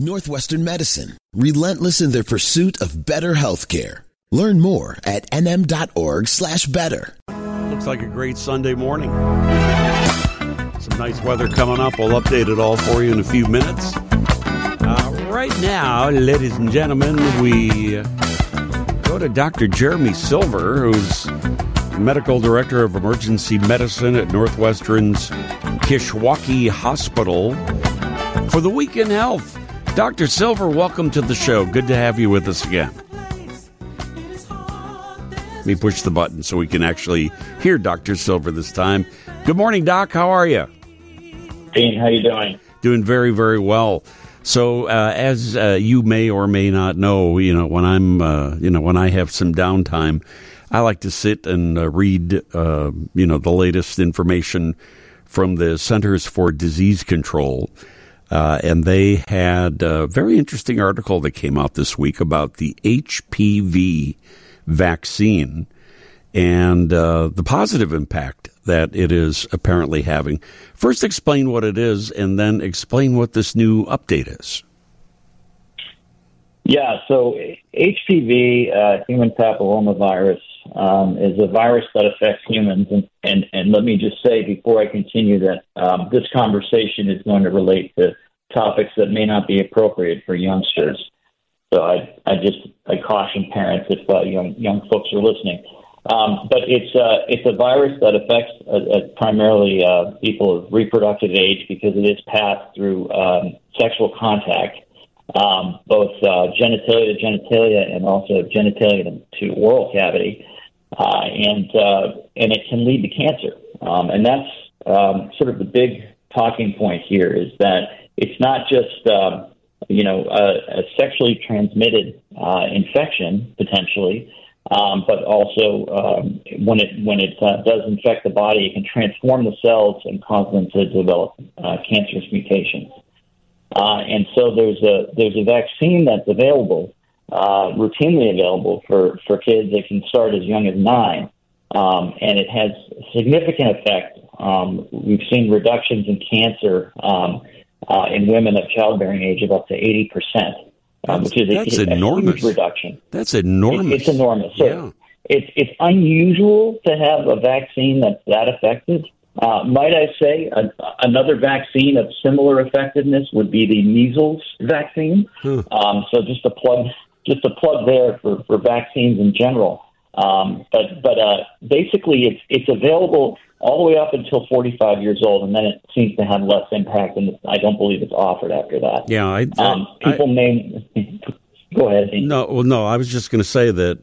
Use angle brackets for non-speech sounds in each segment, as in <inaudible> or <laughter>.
Northwestern Medicine, relentless in their pursuit of better healthcare. Learn more at nm.org slash better. Looks like a great Sunday morning. Some nice weather coming up. We'll update it all for you in a few minutes. Uh, right now, ladies and gentlemen, we go to Dr. Jeremy Silver, who's medical director of emergency medicine at Northwestern's Kishwaukee Hospital for the Week in Health. Dr. Silver, welcome to the show. Good to have you with us again. Let me push the button so we can actually hear Dr. Silver this time. Good morning, Doc. How are you? Dean, how you doing? Doing very, very well. So, uh, as uh, you may or may not know, you know when I'm, uh, you know, when I have some downtime, I like to sit and uh, read, uh, you know, the latest information from the Centers for Disease Control. Uh, and they had a very interesting article that came out this week about the HPV vaccine and uh, the positive impact that it is apparently having. First, explain what it is, and then explain what this new update is. Yeah, so HPV, uh, human papillomavirus, um, is a virus that affects humans. And, and, and let me just say before I continue that um, this conversation is going to relate to topics that may not be appropriate for youngsters. So I, I just I caution parents if uh, young young folks are listening. Um, but it's uh, it's a virus that affects uh, uh, primarily uh, people of reproductive age because it is passed through um, sexual contact, um, both uh, genitalia to genitalia and also genitalia to oral cavity, uh, and uh, and it can lead to cancer. Um, and that's um, sort of the big talking point here is that it's not just um, you know a, a sexually transmitted uh, infection potentially, um, but also um, when it when it uh, does infect the body, it can transform the cells and cause them to develop uh, cancerous mutations. Uh, and so there's a there's a vaccine that's available, uh, routinely available for for kids. It can start as young as nine, um, and it has significant effect. Um, we've seen reductions in cancer um, uh, in women of childbearing age of up to 80%, um, which is that's a, enormous. a huge reduction. That's enormous. It, it's enormous. So yeah. it's, it's unusual to have a vaccine that's that effective. Uh, might I say a, another vaccine of similar effectiveness would be the measles vaccine. Hmm. Um, so just a plug, just a plug there for, for vaccines in general. Um, but but uh, basically, it's it's available all the way up until 45 years old, and then it seems to have less impact, and I don't believe it's offered after that. Yeah, I, um, people I, may <laughs> go ahead. No, well, no, I was just going to say that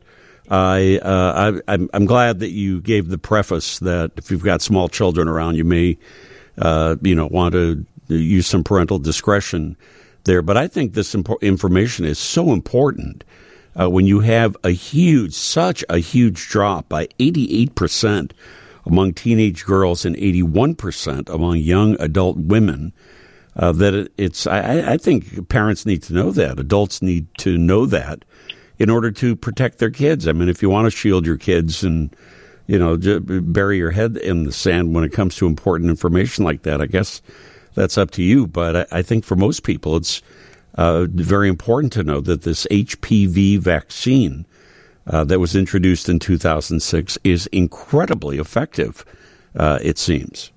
I, uh, I I'm, I'm glad that you gave the preface that if you've got small children around, you may uh, you know want to use some parental discretion there. But I think this impo- information is so important. Uh, when you have a huge, such a huge drop by 88 percent among teenage girls and 81% among young adult women. Uh, that it's, I, I, think parents need to know that. Adults need to know that in order to protect their kids. I mean, if you want to shield your kids and, you know, bury your head in the sand when it comes to important information like that, I guess that's up to you. But I, I think for most people, it's uh, very important to know that this HPV vaccine uh, that was introduced in 2006 is incredibly effective, uh, it seems.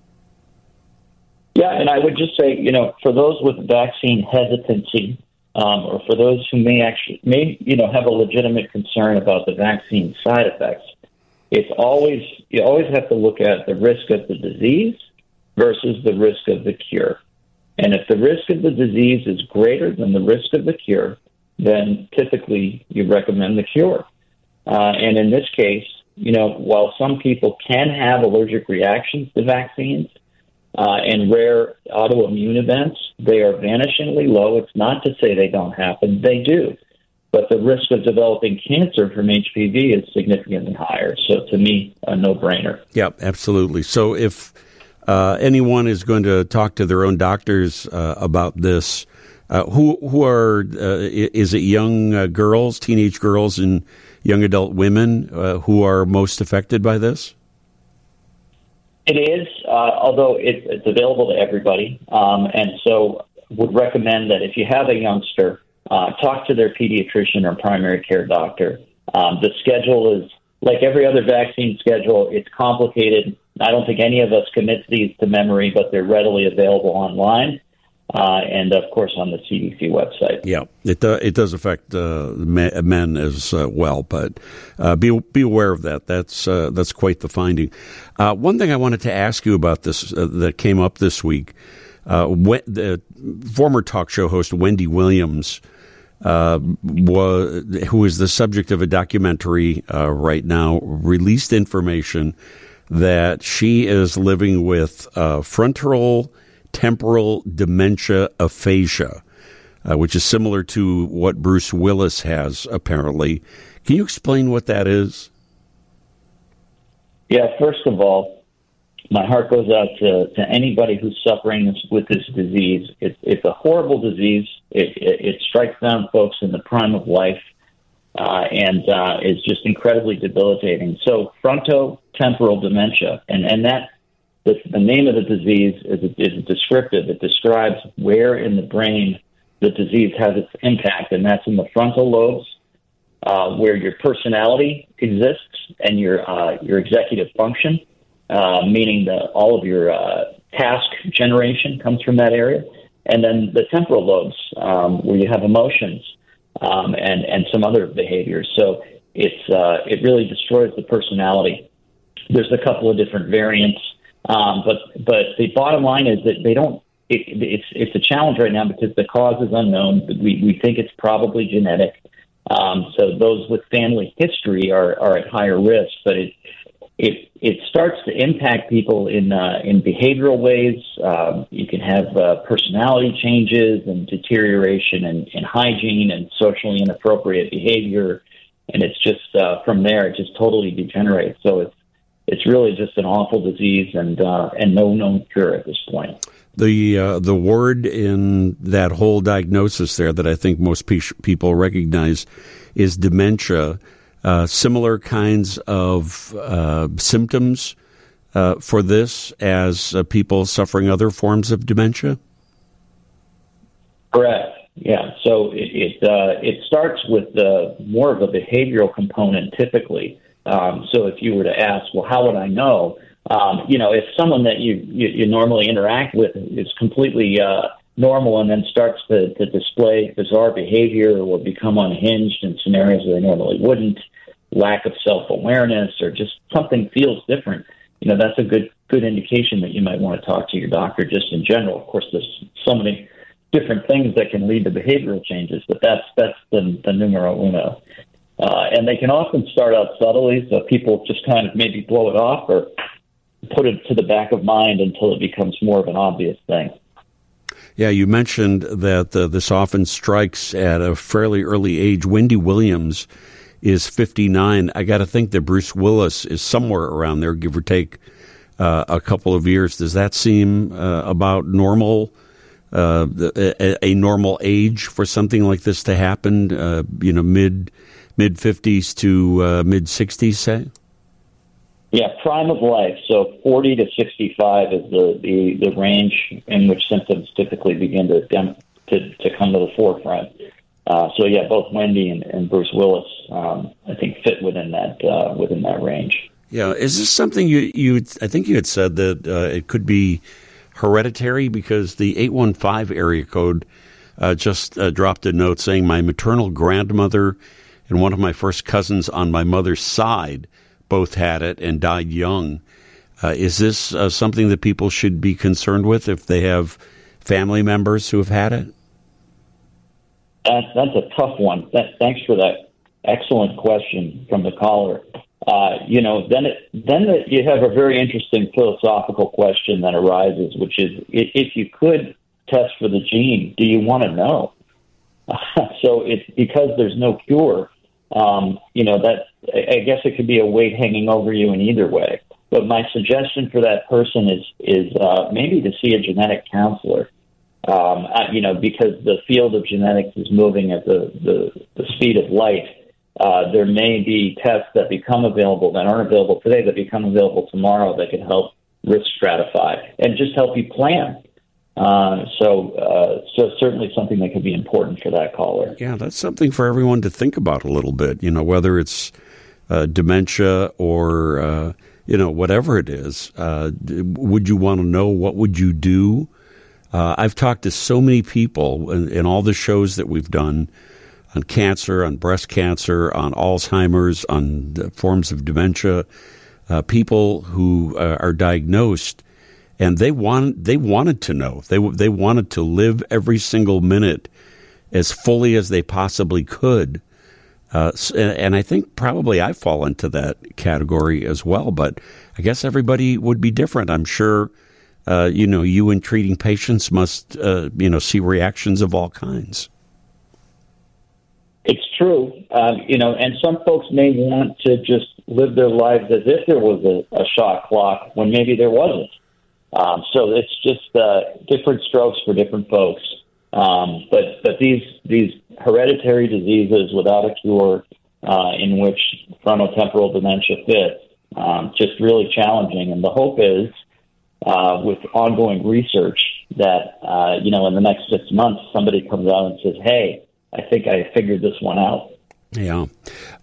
Yeah, and I would just say, you know, for those with vaccine hesitancy, um, or for those who may actually may you know have a legitimate concern about the vaccine side effects, it's always you always have to look at the risk of the disease versus the risk of the cure. And if the risk of the disease is greater than the risk of the cure, then typically you recommend the cure. Uh, and in this case, you know, while some people can have allergic reactions to vaccines uh, and rare autoimmune events, they are vanishingly low. It's not to say they don't happen, they do. But the risk of developing cancer from HPV is significantly higher. So to me, a no brainer. Yeah, absolutely. So if uh, anyone is going to talk to their own doctors uh, about this, uh, who who are uh, is it young uh, girls, teenage girls, and young adult women who are most affected by this? It is, uh, although it, it's available to everybody. Um, and so would recommend that if you have a youngster, uh, talk to their pediatrician or primary care doctor. Um, the schedule is like every other vaccine schedule. It's complicated. I don't think any of us commits these to memory, but they're readily available online. Uh, and of course on the CDC website. Yeah, it uh, it does affect uh, men as uh, well, but uh, be be aware of that. That's uh, that's quite the finding. one thing I wanted to ask you about this that came up this week. When, the former talk show host Wendy Williams was, who is the subject of a documentary right now, released information that she is living with frontal temporal dementia aphasia, uh, which is similar to what Bruce Willis has, apparently. Can you explain what that is? Yeah, first of all, my heart goes out to, to anybody who's suffering with this disease. It, it's a horrible disease. It, it, it, strikes down folks in the prime of life uh, and uh, is just incredibly debilitating. So, frontotemporal dementia, and, and that the, the name of the disease is, is descriptive. It describes where in the brain the disease has its impact, and that's in the frontal lobes, uh, where your personality exists and your uh, your executive function, uh, meaning that all of your uh, task generation comes from that area, and then the temporal lobes, um, where you have emotions um, and and some other behaviors. So it's uh, it really destroys the personality. There's a couple of different variants. Um, but but the bottom line is that they don't. It, it's it's a challenge right now because the cause is unknown. We we think it's probably genetic. Um, so those with family history are are at higher risk. But it it it starts to impact people in uh, in behavioral ways. Um, you can have uh, personality changes and deterioration in, in hygiene and socially inappropriate behavior, and it's just uh, from there it just totally degenerates. So it's it's really just an awful disease and uh, and no known cure at this point. The uh, the word in that whole diagnosis there that I think most pe- people recognize is dementia. Uh, similar kinds of uh, symptoms uh, for this as uh, people suffering other forms of dementia. Correct. Yeah. So it it, it starts with more of a behavioral component typically. Um, so if you were to ask, well, how would I know? Um, you know, if someone that you, you, you normally interact with is completely uh, normal and then starts to, to display bizarre behavior or become unhinged in scenarios where they normally wouldn't, lack of self awareness or just something feels different, you know, that's a good good indication that you might want to talk to your doctor just in general. Of course, there's so many different things that can lead to behavioral changes, but that's that's the, the numero uno. Uh, and they can often start out subtly, so people just kind of maybe blow it off or put it to the back of mind until it becomes more of an obvious thing. Yeah, you mentioned that uh, this often strikes at a fairly early age. Wendy Williams is 59. I got to think that Bruce Willis is somewhere around there, give or take uh, a couple of years. Does that seem uh, about normal? Uh, a, a, normal age for something like this to happen, uh, you know, mid mid 50s to uh, mid 60s, say? Yeah, prime of life. So 40 to 65 is the, the, the range in which symptoms typically begin to, to, to come to the forefront. Uh, so yeah, both Wendy and, and Bruce Willis, um, I think, fit within that uh, within that range. Yeah, is this something you you? I think you had said that uh, it could be hereditary because the eight one five area code uh, just uh, dropped a note saying my maternal grandmother and one of my first cousins on my mother's side both had it and died young. Uh, is this uh, something that people should be concerned with if they have family members who have had it? That, that's a tough one. That, thanks for that excellent question from the caller. Uh, you know, then it, then the, you have a very interesting philosophical question that arises, which is if you could test for the gene, do you want to know? <laughs> so it's because there's no cure um, you know that I guess it could be a weight hanging over you in either way. But my suggestion for that person is is uh, maybe to see a genetic counselor. Um, you know, because the field of genetics is moving at the the, the speed of light. Uh, there may be tests that become available that aren't available today that become available tomorrow that can help risk stratify and just help you plan. Uh, so, uh, so certainly something that could be important for that caller. Yeah, that's something for everyone to think about a little bit. You know, whether it's uh, dementia or uh, you know whatever it is. Uh, would you want to know what would you do? I've talked to so many people in, in, all the shows that we've done on cancer, on breast cancer, on Alzheimer's, on forms of dementia. people who are diagnosed and they want they wanted to know they they wanted to live every single minute as fully as they possibly could. Uh, and I think probably I fall into that category as well. But I guess everybody would be different. I'm sure, uh, you know, you in treating patients must, uh, you know, see reactions of all kinds. It's true, um, you know, and some folks may want to just live their lives as if there was a, a shot clock when maybe there wasn't. Um, so it's just uh, different strokes for different folks. Um, but but these these hereditary diseases without a cure, uh, in which frontotemporal dementia fits, um, just really challenging. And the hope is, uh, with ongoing research, that uh, you know in the next six months somebody comes out and says, "Hey, I think I figured this one out." Yeah.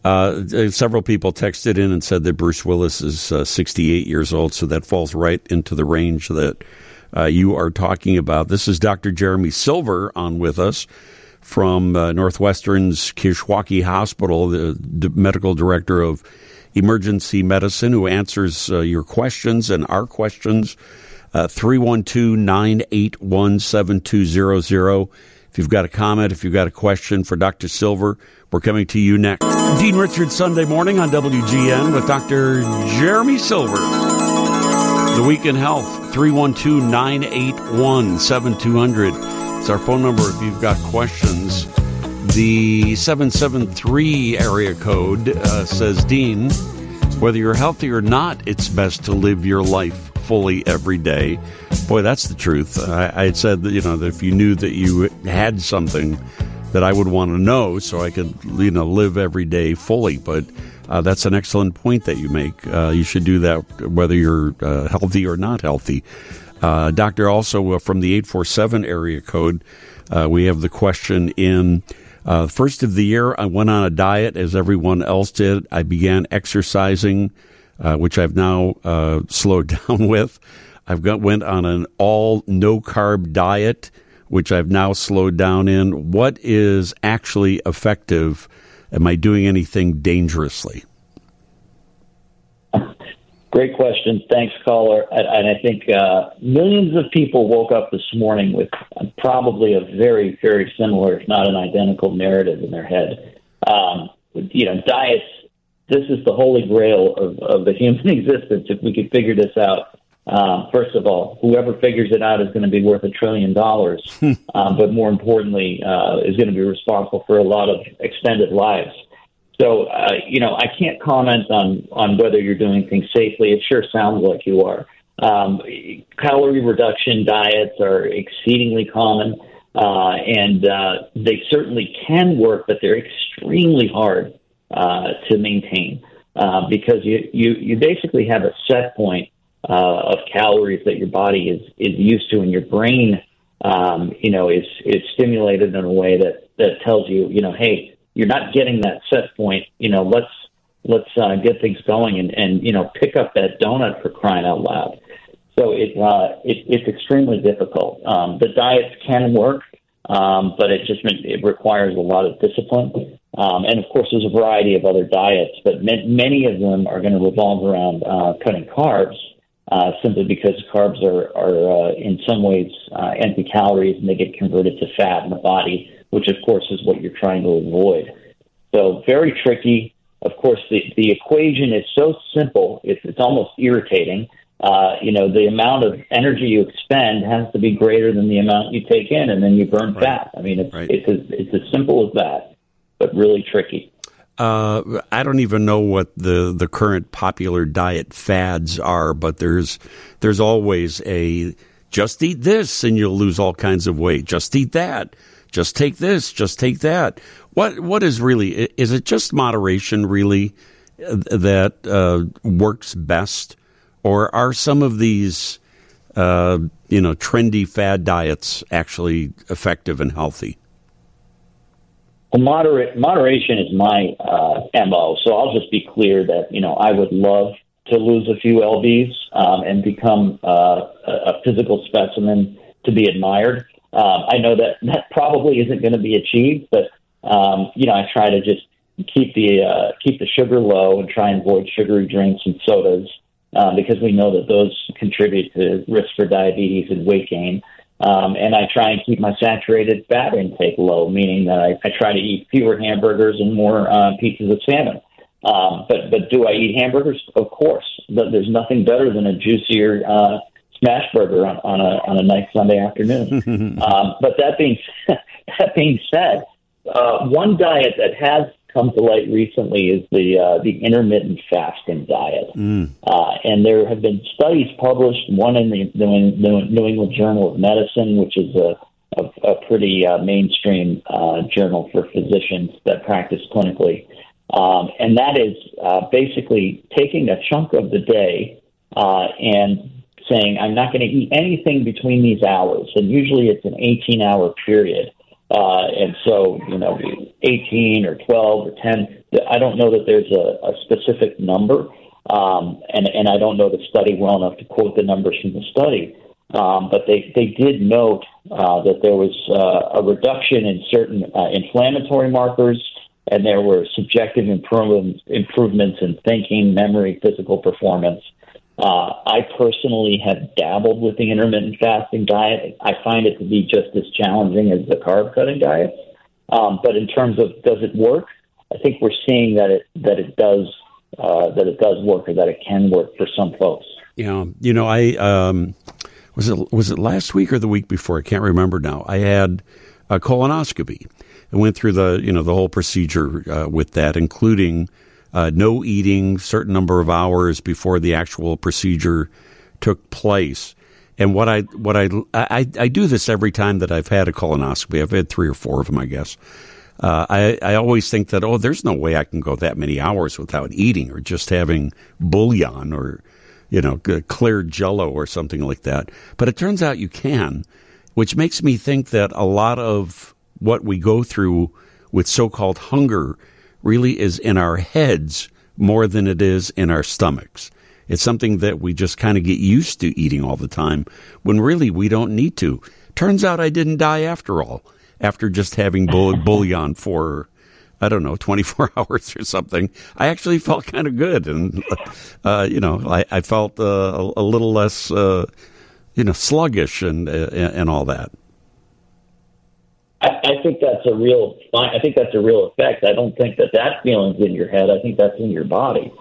Uh, several people texted in and said that Bruce Willis is uh, 68 years old, so that falls right into the range that uh, you are talking about. This is Dr. Jeremy Silver on with us from uh, Northwestern's Kishwaukee Hospital, the d- medical director of emergency medicine, who answers uh, your questions and our questions. Uh, 312 981 7200. If you've got a comment, if you've got a question for Dr. Silver, we're coming to you next. Dean Richards Sunday morning on WGN with Dr. Jeremy Silver. The Week in Health, 312 981 7200. It's our phone number if you've got questions. The 773 area code uh, says, Dean, whether you're healthy or not, it's best to live your life fully every day. Boy, that's the truth. I, I had said that, you know, that if you knew that you had something that I would want to know so I could, you know, live every day fully. But uh, that's an excellent point that you make. Uh, you should do that whether you're uh, healthy or not healthy. Uh, doctor, also uh, from the 847 area code, uh, we have the question in. first of the year, I went on a diet as everyone else did. I began exercising, which I've now <laughs> slowed down with. I've got went on an all no carb diet, which I've now slowed down in. What is actually effective? Am I doing anything dangerously? Great question. Thanks, caller. And I think uh, millions of people woke up this morning with probably a very, very similar, if not an identical narrative in their head. Um, you know, diets, this is the holy grail of, of the human <laughs> existence. If we could figure this out, um, first of all, whoever figures it out is going to be worth a trillion dollars, <laughs> um, but more importantly, uh, is going to be responsible for a lot of extended lives. So, uh, you know, I can't comment on on whether you're doing things safely. It sure sounds like you are. Um, calorie reduction diets are exceedingly common, uh, and uh, they certainly can work, but they're extremely hard uh, to maintain uh, because you, you you basically have a set point uh, of calories that your body is is used to, and your brain, um, you know, is is stimulated in a way that that tells you, you know, hey, you're not getting that set point. You know, let's let's uh, get things going and and you know pick up that donut for crying out loud. So it, uh, it it's extremely difficult. Um, the diets can work, um, but it just it requires a lot of discipline. Um, and of course, there's a variety of other diets, but many of them are going to revolve around uh, cutting carbs uh, simply because carbs are, are uh, in some ways uh, empty calories and they get converted to fat in the body, which of course is what you're trying to avoid. So very tricky. Of course, the, the equation is so simple, it's, it's almost irritating. Uh, you know, the amount of energy you expend has to be greater than the amount you take in, and then you burn right. fat. I mean, it's, right. it's, as, it's as simple as that, but really tricky. Uh, I don't even know what the, the current popular diet fads are, but there's there's always a just eat this and you'll lose all kinds of weight. Just eat that. Just take this. Just take that. What what is really is it just moderation really uh, that uh, works best, or are some of these uh, you know trendy fad diets actually effective and healthy? Moderate moderation is my uh, mo. So I'll just be clear that you know I would love to lose a few lbs um, and become uh, a physical specimen to be admired. Um, I know that that probably isn't going to be achieved, but um, you know I try to just keep the uh, keep the sugar low and try and avoid sugary drinks and sodas uh, because we know that those contribute to risk for diabetes and weight gain. Um, and I try and keep my saturated fat intake low, meaning that I, I try to eat fewer hamburgers and more uh, pieces of salmon. Um, but but do I eat hamburgers? Of course. But there's nothing better than a juicier uh, smash burger on, on a on a nice Sunday afternoon. <laughs> um, but that being <laughs> that being said, uh, one diet that has come to light recently is the uh, the intermittent fasting diet, mm. uh, and there have been studies published. One in the New, New England Journal of Medicine, which is a a, a pretty uh, mainstream uh, journal for physicians that practice clinically, um, and that is uh, basically taking a chunk of the day uh, and saying, "I'm not going to eat anything between these hours," and usually it's an 18 hour period. Uh, and so, you know, 18 or 12 or 10, I don't know that there's a, a specific number. Um, and, and I don't know the study well enough to quote the numbers from the study. Um, but they, they did note uh, that there was uh, a reduction in certain uh, inflammatory markers, and there were subjective improvements, improvements in thinking, memory, physical performance. Uh, I personally have dabbled with the intermittent fasting diet. I find it to be just as challenging as the carb cutting diet. Um, but in terms of does it work, I think we're seeing that it that it does uh, that it does work or that it can work for some folks. Yeah, you know, I um, was it was it last week or the week before? I can't remember now. I had a colonoscopy and went through the you know the whole procedure uh, with that, including uh, no eating, certain number of hours before the actual procedure took place. And what I what I, I I do this every time that I've had a colonoscopy. I've had three or four of them, I guess. Uh, I I always think that oh, there's no way I can go that many hours without eating or just having bouillon or you know clear Jello or something like that. But it turns out you can, which makes me think that a lot of what we go through with so-called hunger really is in our heads more than it is in our stomachs. It's something that we just kind of get used to eating all the time when really we don't need to. Turns out I didn't die after all, after just having <laughs> bouillon for, I don't know, 24 <laughs> hours or something. I actually felt kind of good. And, uh, you know, I, I felt uh, a, a, little less, uh, you know, sluggish and, uh, and all that. I, I think that's a real. I think that's a real effect. I don't think that that feeling's in your head. I think that's in your body.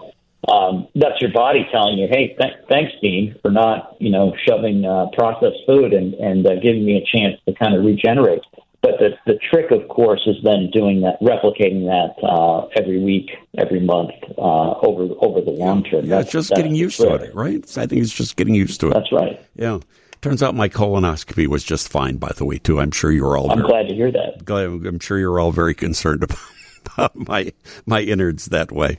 Um, that's your body telling you, "Hey, th- thanks, Dean, for not, you know, shoving uh, processed food and and uh, giving me a chance to kind of regenerate." But the the trick, of course, is then doing that, replicating that uh, every week, every month, uh, over over the long term. Yeah, that's, just getting used to it, right? I think it's just getting used to it. That's right. Yeah. Turns out my colonoscopy was just fine, by the way, too. I'm sure you're all. I'm very, glad to hear that. Glad, I'm sure you're all very concerned <laughs> about, my my innards that way.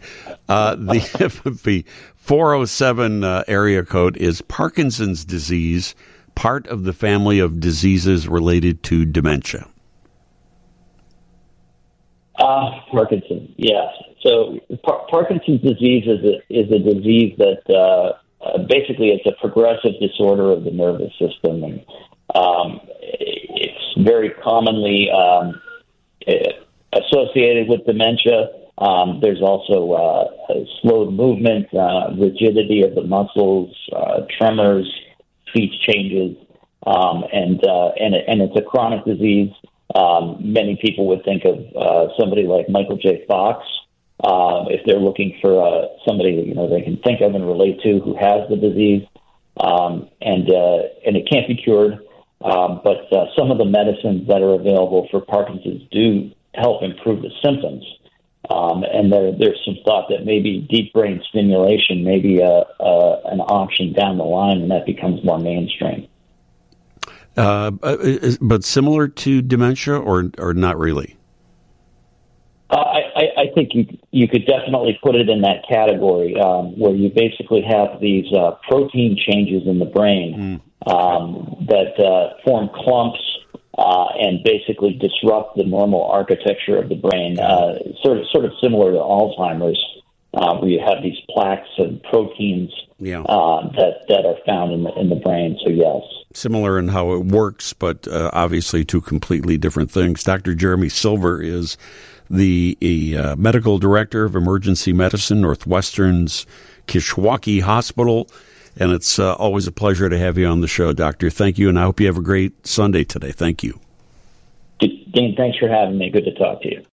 Uh, the <laughs> the 407 uh, area code is Parkinson's disease, part of the family of diseases related to dementia. Uh, Parkinson, yes. So Par- Parkinson's disease is a, is a disease that uh, uh, basically it's a progressive disorder of the nervous system, and um, it's very commonly um, associated with dementia. Um, there's also uh, slowed movement, uh, rigidity of the muscles, uh, tremors, speech changes, um, and uh, and and it's a chronic disease. Um, many people would think of uh, somebody like Michael J. Fox, um, if they're looking for uh, somebody that you know they can think of and relate to who has the disease, um, and uh, and it can't be cured. Um, but uh, some of the medicines that are available for Parkinson's do help improve the symptoms. Um, and there, there's some thought that maybe deep brain stimulation may be a, a, an option down the line when that becomes more mainstream. Uh, but similar to dementia, or or not really? Uh, I, I, I think you you could definitely put it in that category um, where you basically have these uh, protein changes in the brain mm. um, that uh, form clumps uh, and basically disrupt the normal architecture of the brain, uh, sort of sort of similar to Alzheimer's, uh, where you have these plaques and proteins yeah. uh, that that are found in the in the brain. So yes, similar in how it works, but uh, obviously two completely different things. Dr. Jeremy Silver is the uh, medical director of emergency medicine, Northwestern's Kishwaukee Hospital. And it's uh, always a pleasure to have you on the show, Doctor. Thank you, and I hope you have a great Sunday today. Thank you. Dean, thanks for having me. Good to talk to you.